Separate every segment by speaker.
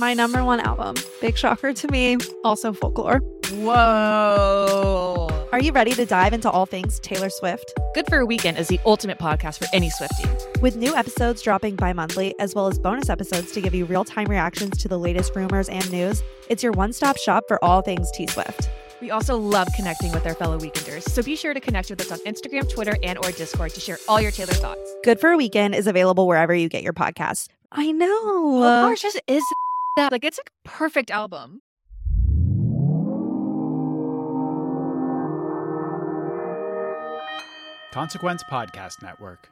Speaker 1: My number one album. Big shocker to me. Also folklore.
Speaker 2: Whoa.
Speaker 1: Are you ready to dive into all things Taylor Swift?
Speaker 2: Good for a Weekend is the ultimate podcast for any Swiftie.
Speaker 1: With new episodes dropping bi monthly, as well as bonus episodes to give you real time reactions to the latest rumors and news, it's your one stop shop for all things T Swift.
Speaker 2: We also love connecting with our fellow weekenders, so be sure to connect with us on Instagram, Twitter, and or Discord to share all your Taylor thoughts.
Speaker 1: Good for a Weekend is available wherever you get your podcasts. I know.
Speaker 2: Oh, gosh, just is that like it's a perfect album.
Speaker 3: Consequence Podcast Network.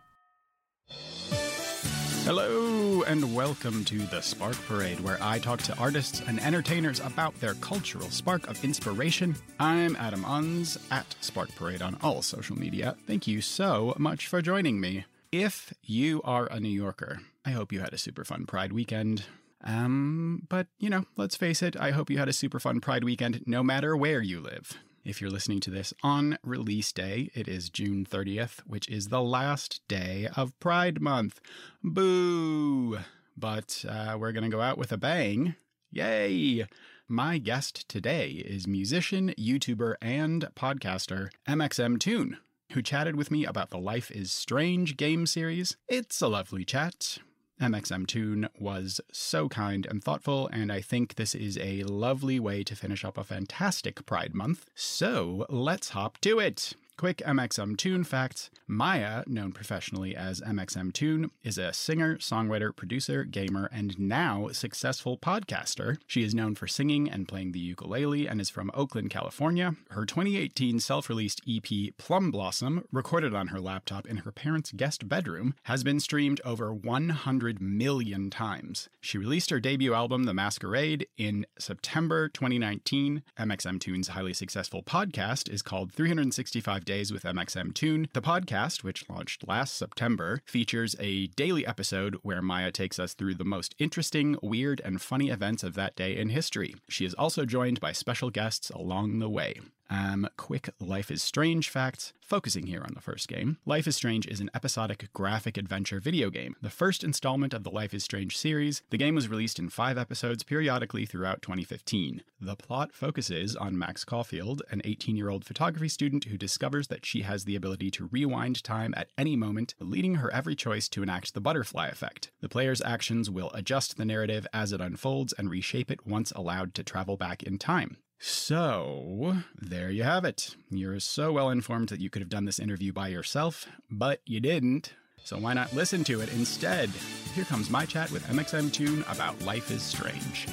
Speaker 3: Hello, and welcome to the Spark Parade, where I talk to artists and entertainers about their cultural spark of inspiration. I'm Adam Unz at Spark Parade on all social media. Thank you so much for joining me. If you are a New Yorker, I hope you had a super fun Pride weekend. Um, but you know, let's face it, I hope you had a super fun Pride weekend no matter where you live. If you're listening to this on release day, it is June 30th, which is the last day of Pride Month. Boo! But uh, we're going to go out with a bang. Yay! My guest today is musician, YouTuber, and podcaster MXM Toon, who chatted with me about the Life is Strange game series. It's a lovely chat. MXM Toon was so kind and thoughtful, and I think this is a lovely way to finish up a fantastic Pride Month. So let's hop to it. Quick mxmtoon facts Maia, known professionally as mxmtoon, is a singer, songwriter, producer, gamer, and now successful podcaster. She is known for singing and playing the ukulele and is from Oakland, California. Her 2018 self released EP, Plum Blossom, recorded on her laptop in her parents' guest bedroom, has been streamed over 100 million times. She released her debut album, The Masquerade, in September 2019. mxmtoon's highly successful podcast is called 365 Days with MXM Toon. The podcast, which launched last September, features a daily episode where Maia takes us through the most interesting, weird, and funny events of that day in history. She is also joined by special guests along the way. Um, quick Life is Strange facts, focusing here on the first game. Life is Strange is an episodic graphic adventure video game, the first installment of the Life is Strange series. The game was released in five episodes periodically throughout 2015. The plot focuses on Max Caulfield, an 18 year old photography student who discovers that she has the ability to rewind time at any moment, leading her every choice to enact the butterfly effect. The player's actions will adjust the narrative as it unfolds and reshape it once allowed to travel back in time. So, there you have it. You're so well informed that you could have done this interview by yourself, but you didn't. So, why not listen to it instead? Here comes my chat with MXM Toon about Life is Strange.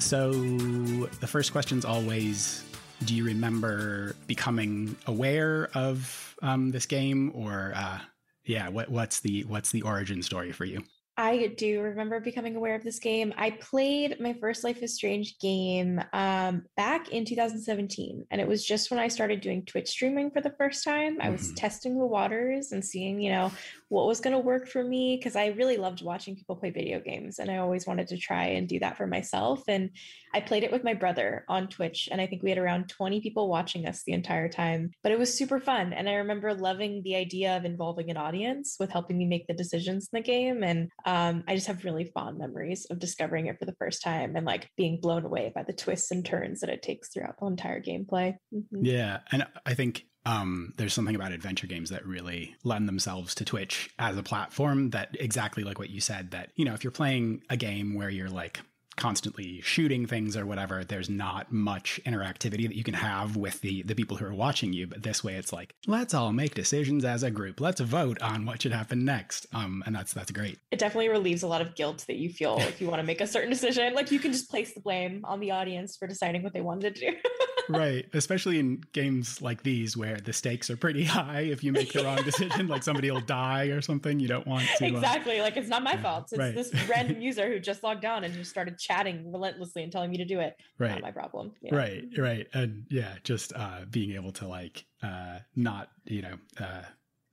Speaker 3: So, the first question's always Do you remember becoming aware of um, this game, or uh, yeah, what, what's the what's the origin story for you?
Speaker 4: I do remember becoming aware of this game. I played my first Life is Strange game um, back in 2017, and it was just when I started doing Twitch streaming for the first time. I was
Speaker 3: Mhm.
Speaker 4: testing the waters and seeing, you know, what was going to work for me because I really loved watching people play video games, and I always wanted to try and do that for myself. And I played it with my brother on Twitch, and I think we had around 20 people watching us the entire time. But it was super fun, and I remember loving the idea of involving an audience with helping me make the decisions in the game. And um, I just have really fond memories of discovering it for the first time and like being blown away by the twists and turns that it takes throughout the entire gameplay. Mhm.
Speaker 3: Yeah, and I think um, there's something about adventure games that really lend themselves to Twitch as a platform that exactly like what you said that you know if you're playing a game where you're like constantly shooting things or whatever, there's not much interactivity that you can have with the the people who are watching you. But this way, it's like let's all make decisions as a group. Let's vote on what should happen next. Um, and that's that's great.
Speaker 4: It definitely relieves a lot of guilt that you feel if you want to make a certain decision. Like you can just place the blame on the audience for deciding what they wanted to do.
Speaker 3: right. Especially in games like these where the stakes are pretty high. If you make the wrong decision, like somebody will die or something, you don't want to.
Speaker 4: Uh, exactly. Uh, like it's not my fault. It's right. this random user who just logged on and who started chatting relentlessly and telling me to do it.
Speaker 3: Right.
Speaker 4: Not my problem.
Speaker 3: Yeah. Right. Right. And yeah, just uh, being able to like uh, not, you know, uh,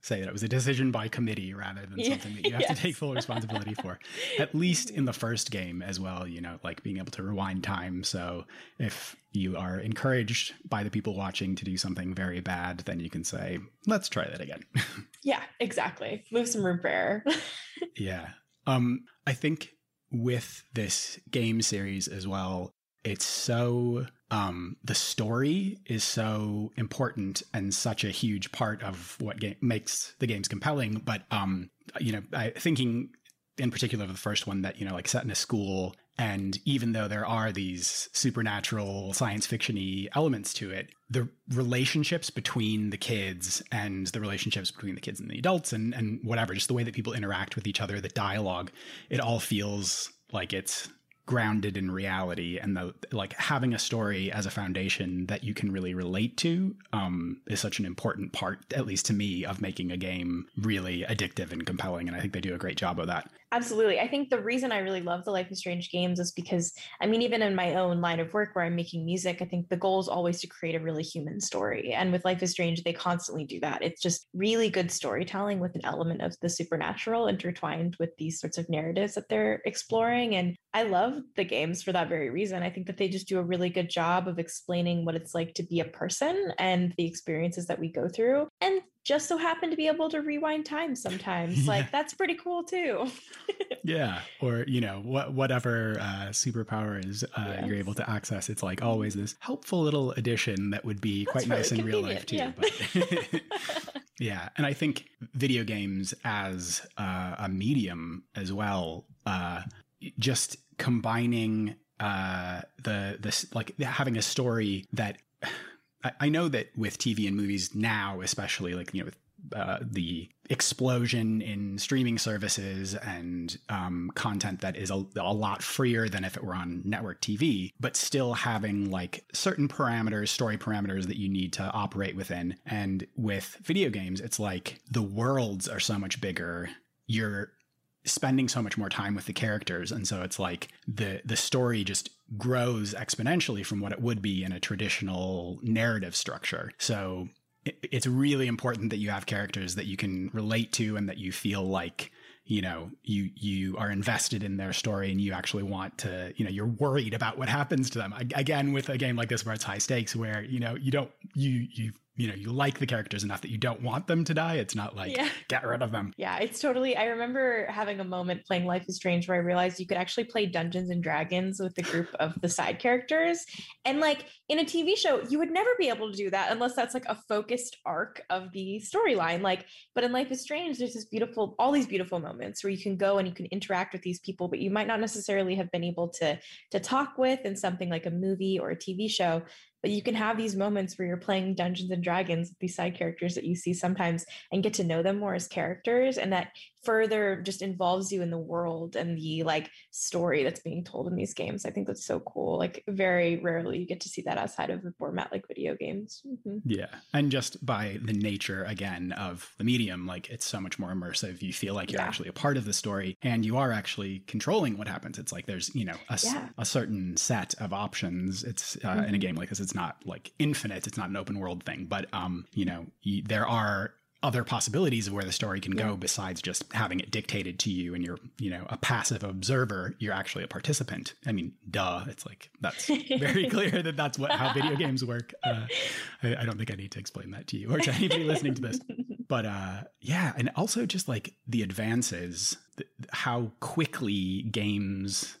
Speaker 3: say that it was a decision by committee rather than something that you have yes. to take full responsibility for. At least in the first game as well, you know, like being able to rewind time. So if you are encouraged by the people watching to do something very bad, then you can say, let's try that again.
Speaker 4: yeah, exactly. Move some room for error.
Speaker 3: yeah. Um, I think with this game series as well, it's so um, the story is so important and such a huge part of what makes the games compelling. But um, you know, I, thinking in particular of the first one that you know, like set in a school, and even though there are these supernatural science fictiony elements to it, the relationships between the kids and the relationships between the kids and the adults and and whatever, just the way that people interact with each other, the dialogue, it all feels like it's grounded in reality and the like having a story as a foundation that you can really relate to um, is such an important part at least to me of making a game really addictive and compelling and i think they do a great job of that
Speaker 4: Absolutely. I think the reason I really love the Life is Strange games is because, I mean, even in my own line of work where I'm making music, I think the goal is always to create a really human story. And with Life is Strange, they constantly do that. It's just really good storytelling with an element of the supernatural intertwined with these sorts of narratives that they're exploring. And I love the games for that very reason. I think that they just do a really good job of explaining what it's like to be a person and the experiences that we go through. And just so happen to be able to rewind time sometimes. Yeah. Like that's pretty cool too.
Speaker 3: yeah, or you know, what whatever uh, superpower is uh, yes. you're able to access. It's like always this helpful little addition that would be that's quite nice in real life too. Yeah. But yeah, and I think video games as uh, a medium as well, uh, just combining uh, the this like having a story that I, know that with TV and movies now, especially like, you know, with uh, the explosion in streaming services and um, content that is a, a, lot freer than if it were on network TV, but still having like certain parameters, story parameters that you need to operate within. And with video games, it's like the worlds are so much bigger. You're spending so much more time with the characters. And so it's like the the story just grows exponentially from what it would be in a traditional narrative structure. So it, it's really important that you have characters that you can relate to and that you feel like you know you you are invested in their story and you actually want to you know you're worried about what happens to them. Again with a game like this where it's high stakes where you know you don't you you you know you like the characters enough that you don't want them to die. It's not like yeah. get rid of them.
Speaker 4: Yeah it's totally i remember having a moment playing life is strange where i realized you could actually play dungeons and dragons with the group of the side characters. And like in a tv show you would never be able to do that unless that's like a focused arc of the storyline. Like but in life is strange there's this beautiful all these beautiful moments where you can go and you can interact with these people but you might not necessarily have been able to to talk with in something like a movie or a tv show but you can have these moments where you're playing Dungeons and Dragons, with these side characters that you see sometimes, and get to know them more as characters. And that further just involves you in the world and the like story that's being told in these games. I think that's so cool. Like very rarely you get to see that outside of a format like video games.
Speaker 3: Mm-hmm. Yeah. And just by the nature again of the medium, like it's so much more immersive. You feel like you're yeah. actually a part of the story and you are actually controlling what happens. It's like there's, you know, a, yeah. a certain set of options. It's uh, mm-hmm. in a mm-hmm. game like this, it's not like infinite. It's not an open world thing, but um, you know, you, there are other possibilities of where the story can yeah. go besides just having it dictated to you and you're you know a passive observer you're actually a participant i mean duh it's like that's very clear that that's what how video games work uh, I, I, don't think i need to explain that to you or to anybody listening to this but uh, yeah and also just like the advances how quickly games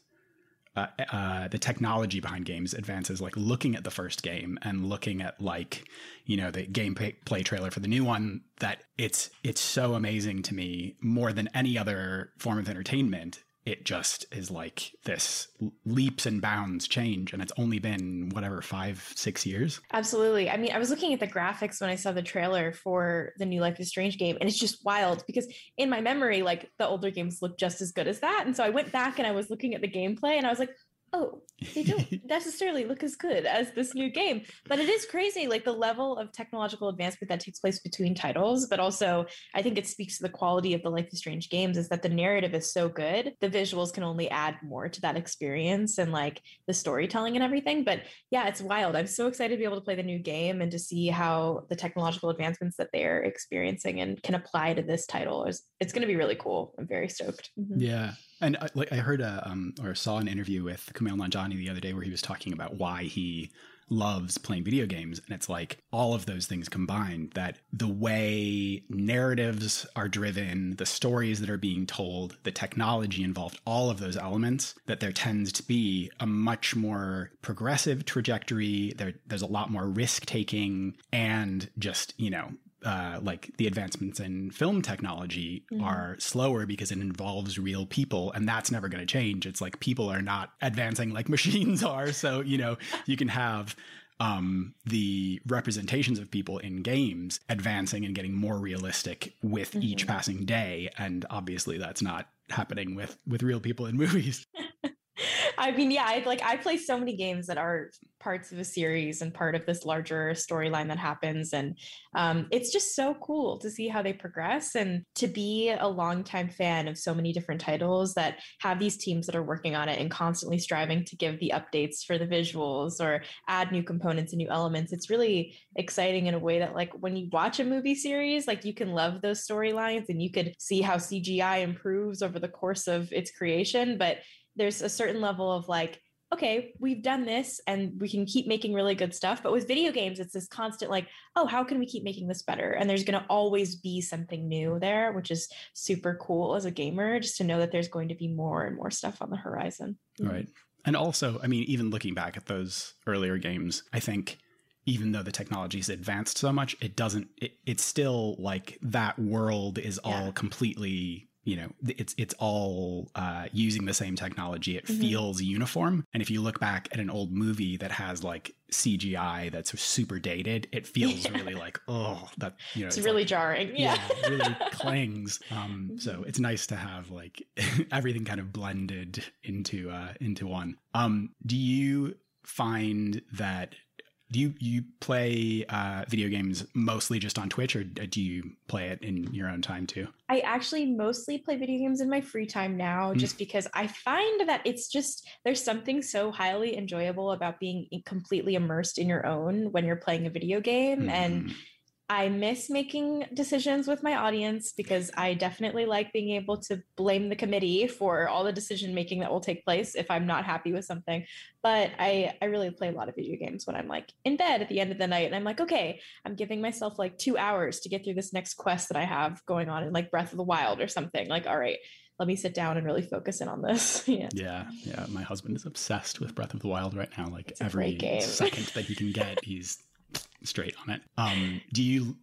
Speaker 3: uh, uh, the technology behind games advances, like looking at the first game and looking at like you know the gameplay trailer for the new one, that it's it's so amazing to me more than any other form of entertainment it just is like this leaps and bounds change and it's only been whatever five six years?
Speaker 4: Absolutely. I mean i was looking at the graphics when i saw the trailer for the new life is strange game and it's just wild because in my memory like the older games look just as good as that and so i went back and i was looking at the gameplay and i was like oh, they don't necessarily look as good as this new game. But it is crazy, like the level of technological advancement that takes place between titles. But also, I think it speaks to the quality of the Life is Strange games is that the narrative is so good. The visuals can only add more to that experience and like the storytelling and everything. But yeah, it's wild. I'm so excited to be able to play the new game and to see how the technological advancements that they're experiencing and can apply to this title. Is it's going to be really cool. I'm very stoked.
Speaker 3: Mm-hmm. Yeah. And I, uh, like I heard a um, or saw an interview with Kumail Nanjiani the other day where he was talking about why he loves playing video games. And it's like all of those things combined that the way narratives are driven the stories that are being told the technology involved all of those elements that there tends to be a much more progressive trajectory. There, there's a lot more risk taking and just you know uh, like the advancements in film technology mm-hmm. are slower because it involves real people and that's never going to change it's like people are not advancing like machines are so you know you can have um, the representations of people in games advancing and getting more realistic with mm-hmm. each passing day and obviously that's not happening with with real people in movies
Speaker 4: I mean, yeah, I, like I play so many games that are parts of a series and part of this larger storyline that happens, and um, it's just so cool to see how they progress and to be a longtime fan of so many different titles that have these teams that are working on it and constantly striving to give the updates for the visuals or add new components and new elements. It's really exciting in a way that, like, when you watch a movie series, like you can love those storylines and you could see how CGI improves over the course of its creation, but there's a certain level of like okay, we've done this and we can keep making really good stuff. But with video games, it's this constant like, oh, how can we keep making this better? And there's going to always be something new there, which is super cool as a gamer, just to know that there's going to be more and more stuff on the horizon.
Speaker 3: Right. And also, I mean, even looking back at those earlier games, I think even though the technology's advanced so much, it doesn't, it, it's still like that world is yeah. all completely you know it's it's all uh, using the same technology it mm-hmm. feels uniform and if you look back at an old movie that has like cgi that's super dated it feels yeah. really like oh that you know
Speaker 4: it's, it's really
Speaker 3: like,
Speaker 4: jarring yeah,
Speaker 3: yeah really clings um so mm-hmm. it's nice to have like everything kind of blended into uh into one um do you find that do you you play uh, video games mostly just on Twitch, or do you play it in your own time too?
Speaker 4: I actually mostly play video games in my free time now, mm. just because I find that it's just there's something so highly enjoyable about being completely immersed in your own when you're playing a video game, mm. and mm-hmm. I miss making decisions with my audience because I definitely like being able to blame the committee for all the decision making that will take place if I'm not happy with something. But I, I really play a lot of video games when I'm like in bed at the end of the night and I'm like, okay, I'm giving myself like two hours to get through this next quest that I have going on in like Breath of the Wild or something. Like, all right, let me sit down and really focus in on this.
Speaker 3: yeah. Yeah. Yeah. My husband is obsessed with Breath of the Wild right now. Like every second that he can get, he's straight on it. Um, do you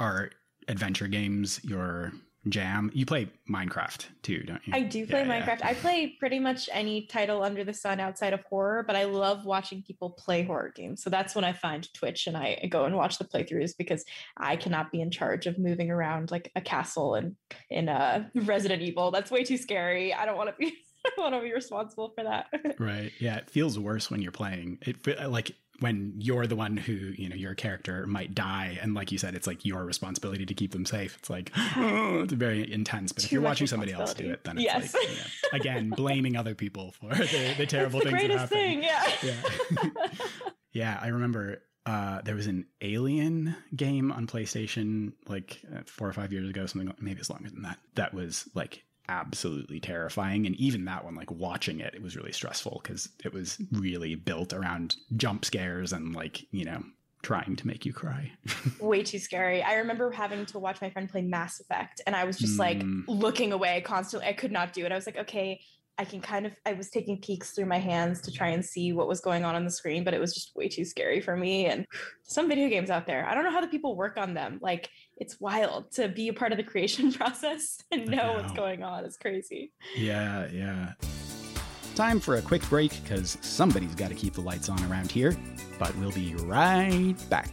Speaker 3: are adventure games your jam? You play Minecraft too, don't you?
Speaker 4: I do play yeah, Minecraft. Yeah. I play pretty much any title under the sun outside of horror, but I love watching people play horror games. So that's when I find Twitch and I go and watch the playthroughs because I cannot be in charge of moving around like a castle and in a Resident Evil. That's way too scary. I don't want to be I don't want to be responsible for that.
Speaker 3: right. Yeah, it feels worse when you're playing. It like when you're the one who you know your character might die and like you said it's like your responsibility to keep them safe. It's like oh, it's very intense but Too if you're watching somebody else do it then it's yes. like you know, again blaming other people for the, the terrible
Speaker 4: it's
Speaker 3: the things
Speaker 4: greatest thing yeah.
Speaker 3: Yeah, yeah i remember uh, there was an alien game on playstation like uh, four or five years ago something maybe it's longer than that that was like absolutely terrifying. And even that one like watching it it was really stressful because it was really built around jump scares and like you know trying to make you cry.
Speaker 4: Way too scary. I remember having to watch my friend play mass effect and i was just mm. like looking away constantly. I could not do it. I was like okay I can kind of I was taking peeks through my hands to try and see what was going on on the screen, but it was just way too scary for me. And some video games out there, I don't know how the people work on them. Like it's wild to be a part of the creation process and know, know. what's going on. It's crazy.
Speaker 3: Yeah, yeah. Time for a quick break because somebody's got to keep the lights on around here, but we'll be right back.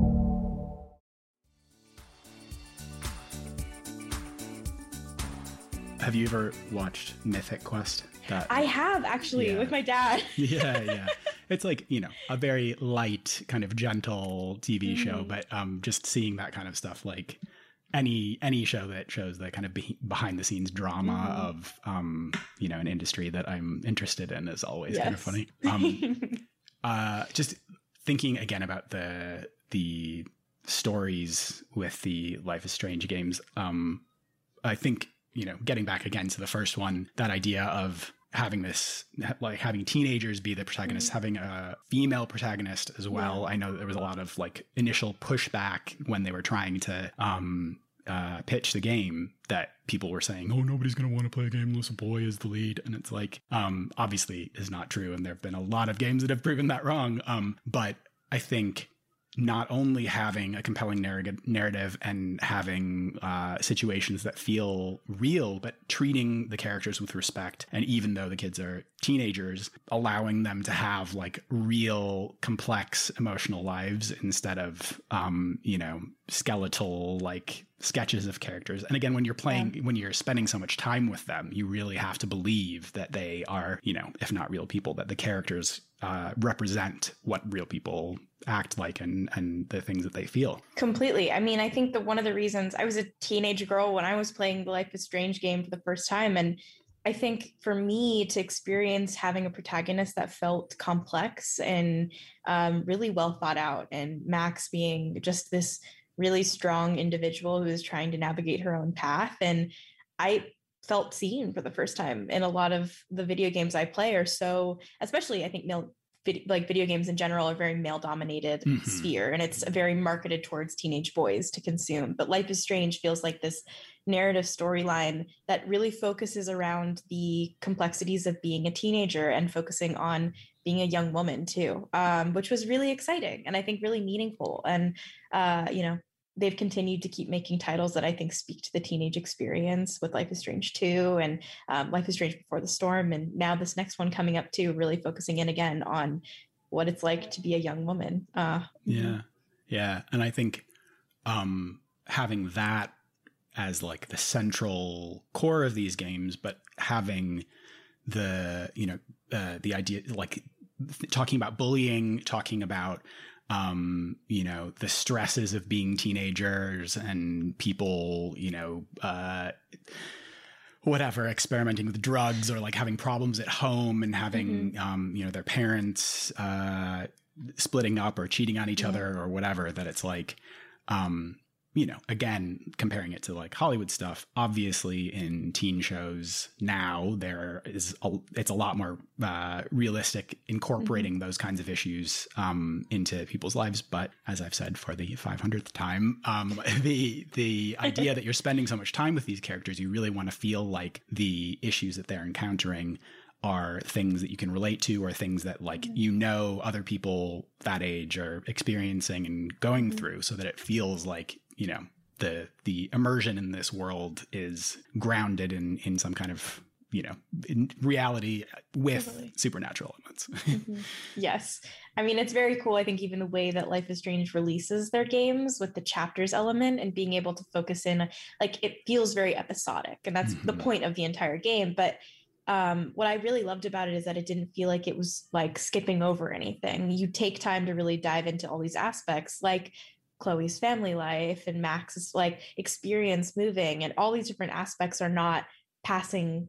Speaker 3: Have you ever watched Mythic Quest?
Speaker 4: That, I have actually yeah. with my dad.
Speaker 3: yeah, yeah. It's like, you know, a very light, kind of gentle TV mm-hmm. show, but um just seeing that kind of stuff like any any show that shows the kind of be- behind the scenes drama mm-hmm. of um you know an industry that I'm interested in is always yes. kind of funny. Um uh just thinking again about the the stories with the Life is Strange games um I think you know, getting back again to the first one, that idea of having this like having teenagers be the protagonist mm-hmm. having a female protagonist as well yeah. i know there was a lot of like initial pushback when they were trying to um uh, pitch the game that people were saying, "Oh, nobody's going to want to play a game unless a boy is the lead," and it's like, um, obviously, is not true, and there have been a lot of games that have proven that wrong. Um, but I think not only having a compelling narrative and having uh, situations that feel real, but treating the characters with respect. And even though the kids are teenagers, allowing them to have like real, complex emotional lives instead of, um, you know, skeletal, like sketches of characters. And again, when you're playing, yeah. when you're spending so much time with them, you really have to believe that they are, you know, if not real people, that the characters uh, represent what real people act like and and the things that they feel.
Speaker 4: Completely. I mean, I think that one of the reasons I was a teenage girl when I was playing the Life is Strange game for the first time, and I think for me to experience having a protagonist that felt complex and um, really well thought out, and Max being just this really strong individual who is trying to navigate her own path. And I felt seen for the first time. And a lot of the video games I play are so, especially I think male like video games in general are very male dominated mm-hmm. sphere and it's very marketed towards teenage boys to consume but life is strange feels like this narrative storyline that really focuses around the complexities of being a teenager and focusing on being a young woman too um, which was really exciting and i think really meaningful and uh, you know they've continued to keep making titles that I think speak to the teenage experience with Life is Strange 2 and um, Life is Strange Before the Storm. And now this next one coming up too, really focusing in again on what it's like to be a young woman. Uh,
Speaker 3: yeah. Yeah. And I think um, having that as like the central core of these games, but having the, you know, uh, the idea like talking about bullying, talking about um, you know, the stresses of being teenagers and people, you know, uh, whatever, experimenting with drugs or like having problems at home and having, mm-hmm. um, you know, their parents uh, splitting up or cheating on each yeah. other or whatever, that it's like, um, you know, again, comparing it to like Hollywood stuff, obviously in teen shows now there is a, it's a lot more uh, realistic incorporating mm-hmm. those kinds of issues um, into people's lives. But as I've said for the 500th time, um, the the idea that you're spending so much time with these characters, you really want to feel like the issues that they're encountering are things that you can relate to or things that like mm-hmm. you know other people that age are experiencing and going mm-hmm. through so that it feels like you know the the immersion in this world is grounded in in some kind of you know in reality with totally. supernatural elements
Speaker 4: mm-hmm. yes i mean it's very cool i think even the way that life is strange releases their games with the chapters element and being able to focus in like it feels very episodic and that's mm-hmm. the point of the entire game but um, what I really loved about it is that it didn't feel like it was like skipping over anything. You take time to really dive into all these aspects, like Chloe's family life and Max's like experience moving, and all these different aspects are not passing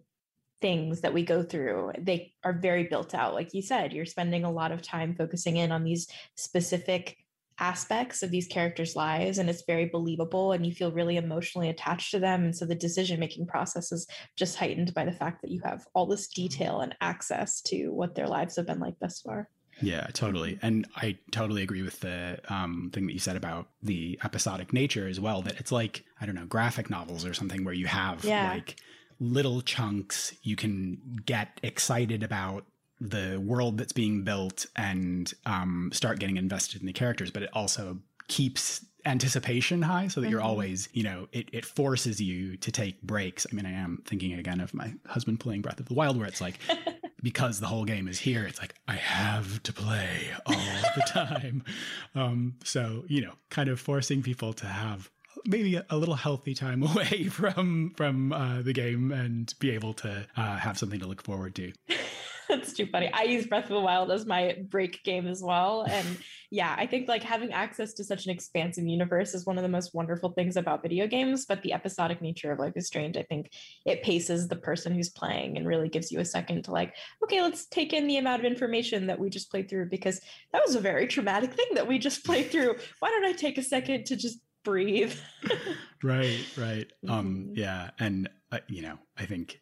Speaker 4: things that we go through. They are very built out. Like you said, you're spending a lot of time focusing in on these specific aspects of these characters' lives and it's very believable and you feel really emotionally attached to them. And so the decision making process is just heightened by the fact that you have all this detail and access to what their lives have been like thus far.
Speaker 3: Yeah, totally. And I totally agree with the um, thing that you said about the episodic nature as well, that it's like, I don't know, graphic novels or something where you have yeah. like little chunks you can get excited about the world that's being built and um, start getting invested in the characters, but it also keeps anticipation high so that mm-hmm. you're always, you know, it, it forces you to take breaks. I mean, I am thinking again of my husband playing Breath of the Wild, where it's like, because the whole game is here, it's like, I have to play all the time. Um, so, you know, kind of forcing people to have maybe a, a little healthy time away from from uh, the game and be able to uh, have something to look forward to.
Speaker 4: That's too funny. I use Breath of the Wild as my break game as well. And yeah, I think like having access to such an expansive universe is one of the most wonderful things about video games. But the episodic nature of Life is Strange, I think it paces the person who's playing and really gives you a second to like, okay, let's take in the amount of information that we just played through because that was a very traumatic thing that we just played through. Why don't I take a second to just breathe?
Speaker 3: right, right. Um, mm-hmm. yeah. And, uh, you know, I think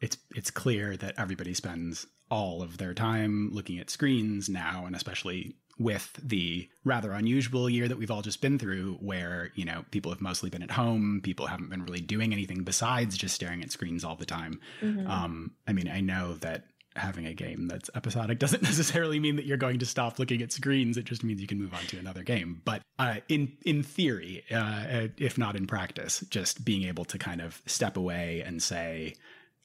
Speaker 3: it's it's clear that everybody spends all of their time looking at screens now, and especially with the rather unusual year that we've all just been through, where, you know, people have mostly been at home, people haven't been really doing anything besides just staring at screens all the time. Mm-hmm. Um, I mean, I know that having a game that's episodic doesn't necessarily mean that you're going to stop looking at screens. It just means you can move on to another game. But uh, in in theory, uh, if not in practice, just being able to kind of step away and say,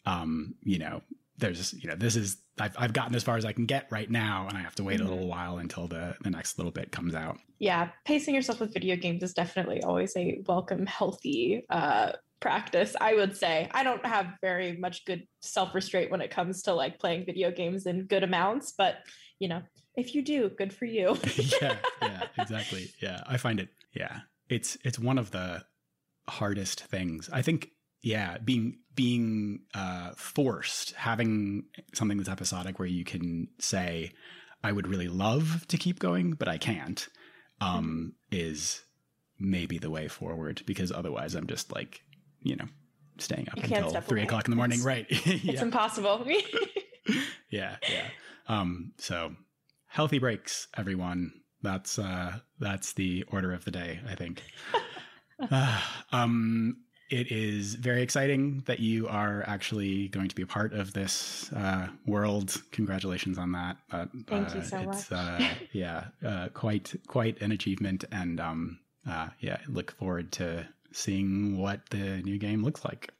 Speaker 3: um, you know, there's you know this is I've, I've gotten as far as I can get right now, and I have to wait mm-hmm. a little while until the the next little bit comes out.
Speaker 4: Yeah, pacing yourself with video games is definitely always a welcome, healthy uh, practice. I would say I don't have very much good self restraint when it comes to like playing video games in good amounts, but you know, if you do, good for you.
Speaker 3: yeah, yeah, exactly. Yeah, I find it. Yeah, it's it's one of the hardest things. I think yeah being being uh, forced having something that's episodic where you can say i would really love to keep going but i can't um, is maybe the way forward because otherwise i'm just like you know staying up you until three away. o'clock in the morning.
Speaker 4: It's,
Speaker 3: right.
Speaker 4: It's impossible.
Speaker 3: Yeah yeah. Um, so healthy breaks everyone. That's uh that's the order of the day i think. Uh, um it is very exciting that you are actually going to be a part of this uh, world. Congratulations on that.
Speaker 4: Uh, Thank you so
Speaker 3: it's,
Speaker 4: much.
Speaker 3: Uh, yeah, uh, quite quite an achievement, and um, uh, yeah, look forward to seeing what the new game looks like.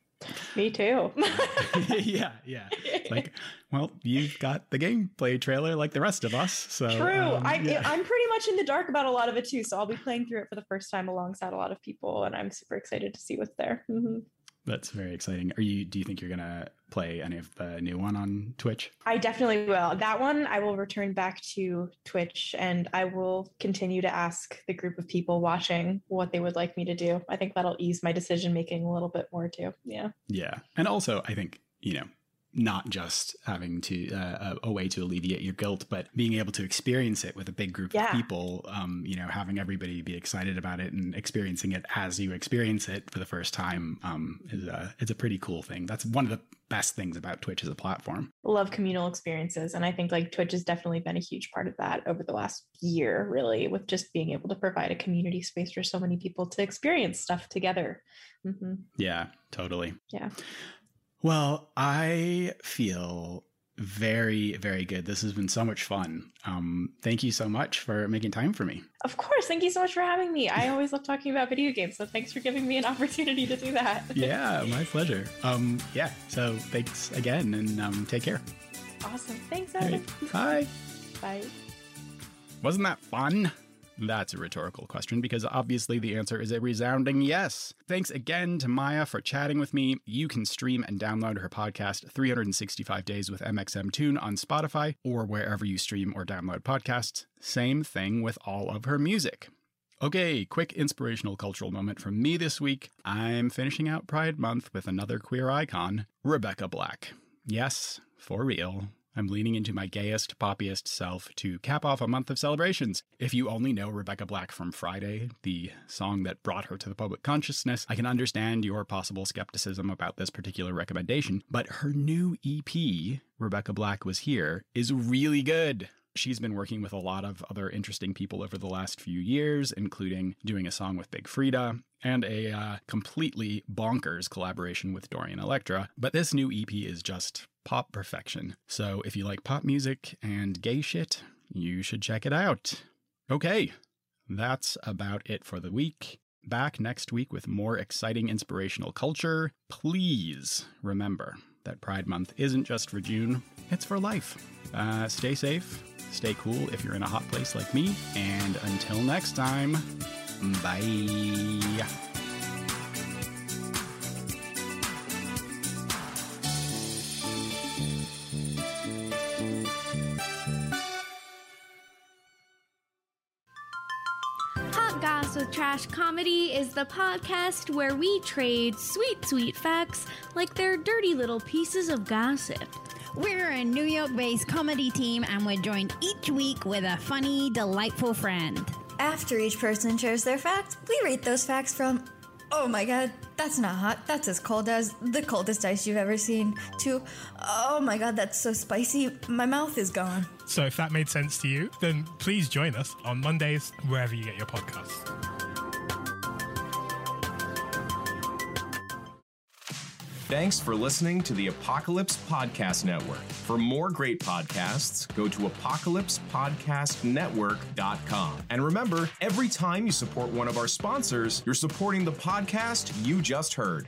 Speaker 4: Me too.
Speaker 3: yeah, yeah. like, well, you've got the gameplay trailer like the rest of us. So
Speaker 4: true. Um, I, yeah. I'm pretty much in the dark about a lot of it too. So I'll be playing through it for the first time alongside a lot of people, and I'm super excited to see what's there. Mm-hmm.
Speaker 3: That's very exciting. Are you? Do you think you're gonna play any of the new one on Twitch?
Speaker 4: I definitely will. That one I will return back to Twitch, and I will continue to ask the group of people watching what they would like me to do. I think that'll ease my decision making a little bit more too. Yeah.
Speaker 3: Yeah, and also I think you know not just having to uh, a way to alleviate your guilt, but being able to experience it with a big group
Speaker 4: Yeah.
Speaker 3: of people. Um, you know, having everybody be excited about it and experiencing it as you experience it for the first time um, is a it's a pretty cool thing. That's one of the best things about Twitch as a platform.
Speaker 4: love communal experiences and i think like twitch has definitely been a huge part of that over the last year really with just being able to provide a community space for so many people to experience stuff together hmm
Speaker 3: Yeah, totally.
Speaker 4: Yeah.
Speaker 3: Well, I feel very, very good. This has been so much fun. Um, thank you so much for making time for me.
Speaker 4: of course thank you so much for having me i always love talking about video games so thanks for giving me an opportunity to do that
Speaker 3: Yeah, my pleasure. Um, yeah, so thanks again and um, take care.
Speaker 4: awesome thanks Adam.
Speaker 3: right, Bye.
Speaker 4: bye
Speaker 3: Wasn't that fun? That's a rhetorical question because obviously the answer is a resounding yes. Thanks again to Maia for chatting with me. You can stream and download her podcast 365 Days with mxmtoon on Spotify or wherever you stream or download podcasts. Same thing with all of her music. Okay, quick inspirational cultural moment from me this week. I'm finishing out Pride Month with another queer icon, Rebecca Black. Yes, for real. I'm leaning into my gayest, poppiest self to cap off a month of celebrations. If you only know Rebecca Black from Friday, the song that brought her to the public consciousness, I can understand your possible skepticism about this particular recommendation, but her new EP, Rebecca Black Was Here, is really good. She's been working with a lot of other interesting people over the last few years, including doing a song with Big Freedia and a uh, completely bonkers collaboration with Dorian Electra. But this new EP is just pop perfection. So if you like pop music and gay shit, you should check it out. Okay, that's about it for the week. Back next week with more exciting inspirational culture. Please remember that Pride Month isn't just for June, it's for life. Uh, stay safe, stay cool if you're in a hot place like me, and until next time, bye.
Speaker 5: With Trash Comedy is the podcast where we trade sweet, sweet facts like they're dirty little pieces of gossip.
Speaker 6: We're a New York based comedy team and we're joined each week with a funny, delightful friend.
Speaker 7: After each person shares their fact, we rate those facts from, oh my god, that's not hot, that's as cold as the coldest ice you've ever seen, to, oh my god, that's so spicy, my mouth is gone.
Speaker 8: So if that made sense to you, then please join us on Mondays wherever you get your podcasts.
Speaker 9: Thanks for listening to the Apocalypse Podcast Network. For more great podcasts, go to apocalypsepodcastnetwork.com. And remember, every time you support one of our sponsors, you're supporting the podcast you just heard.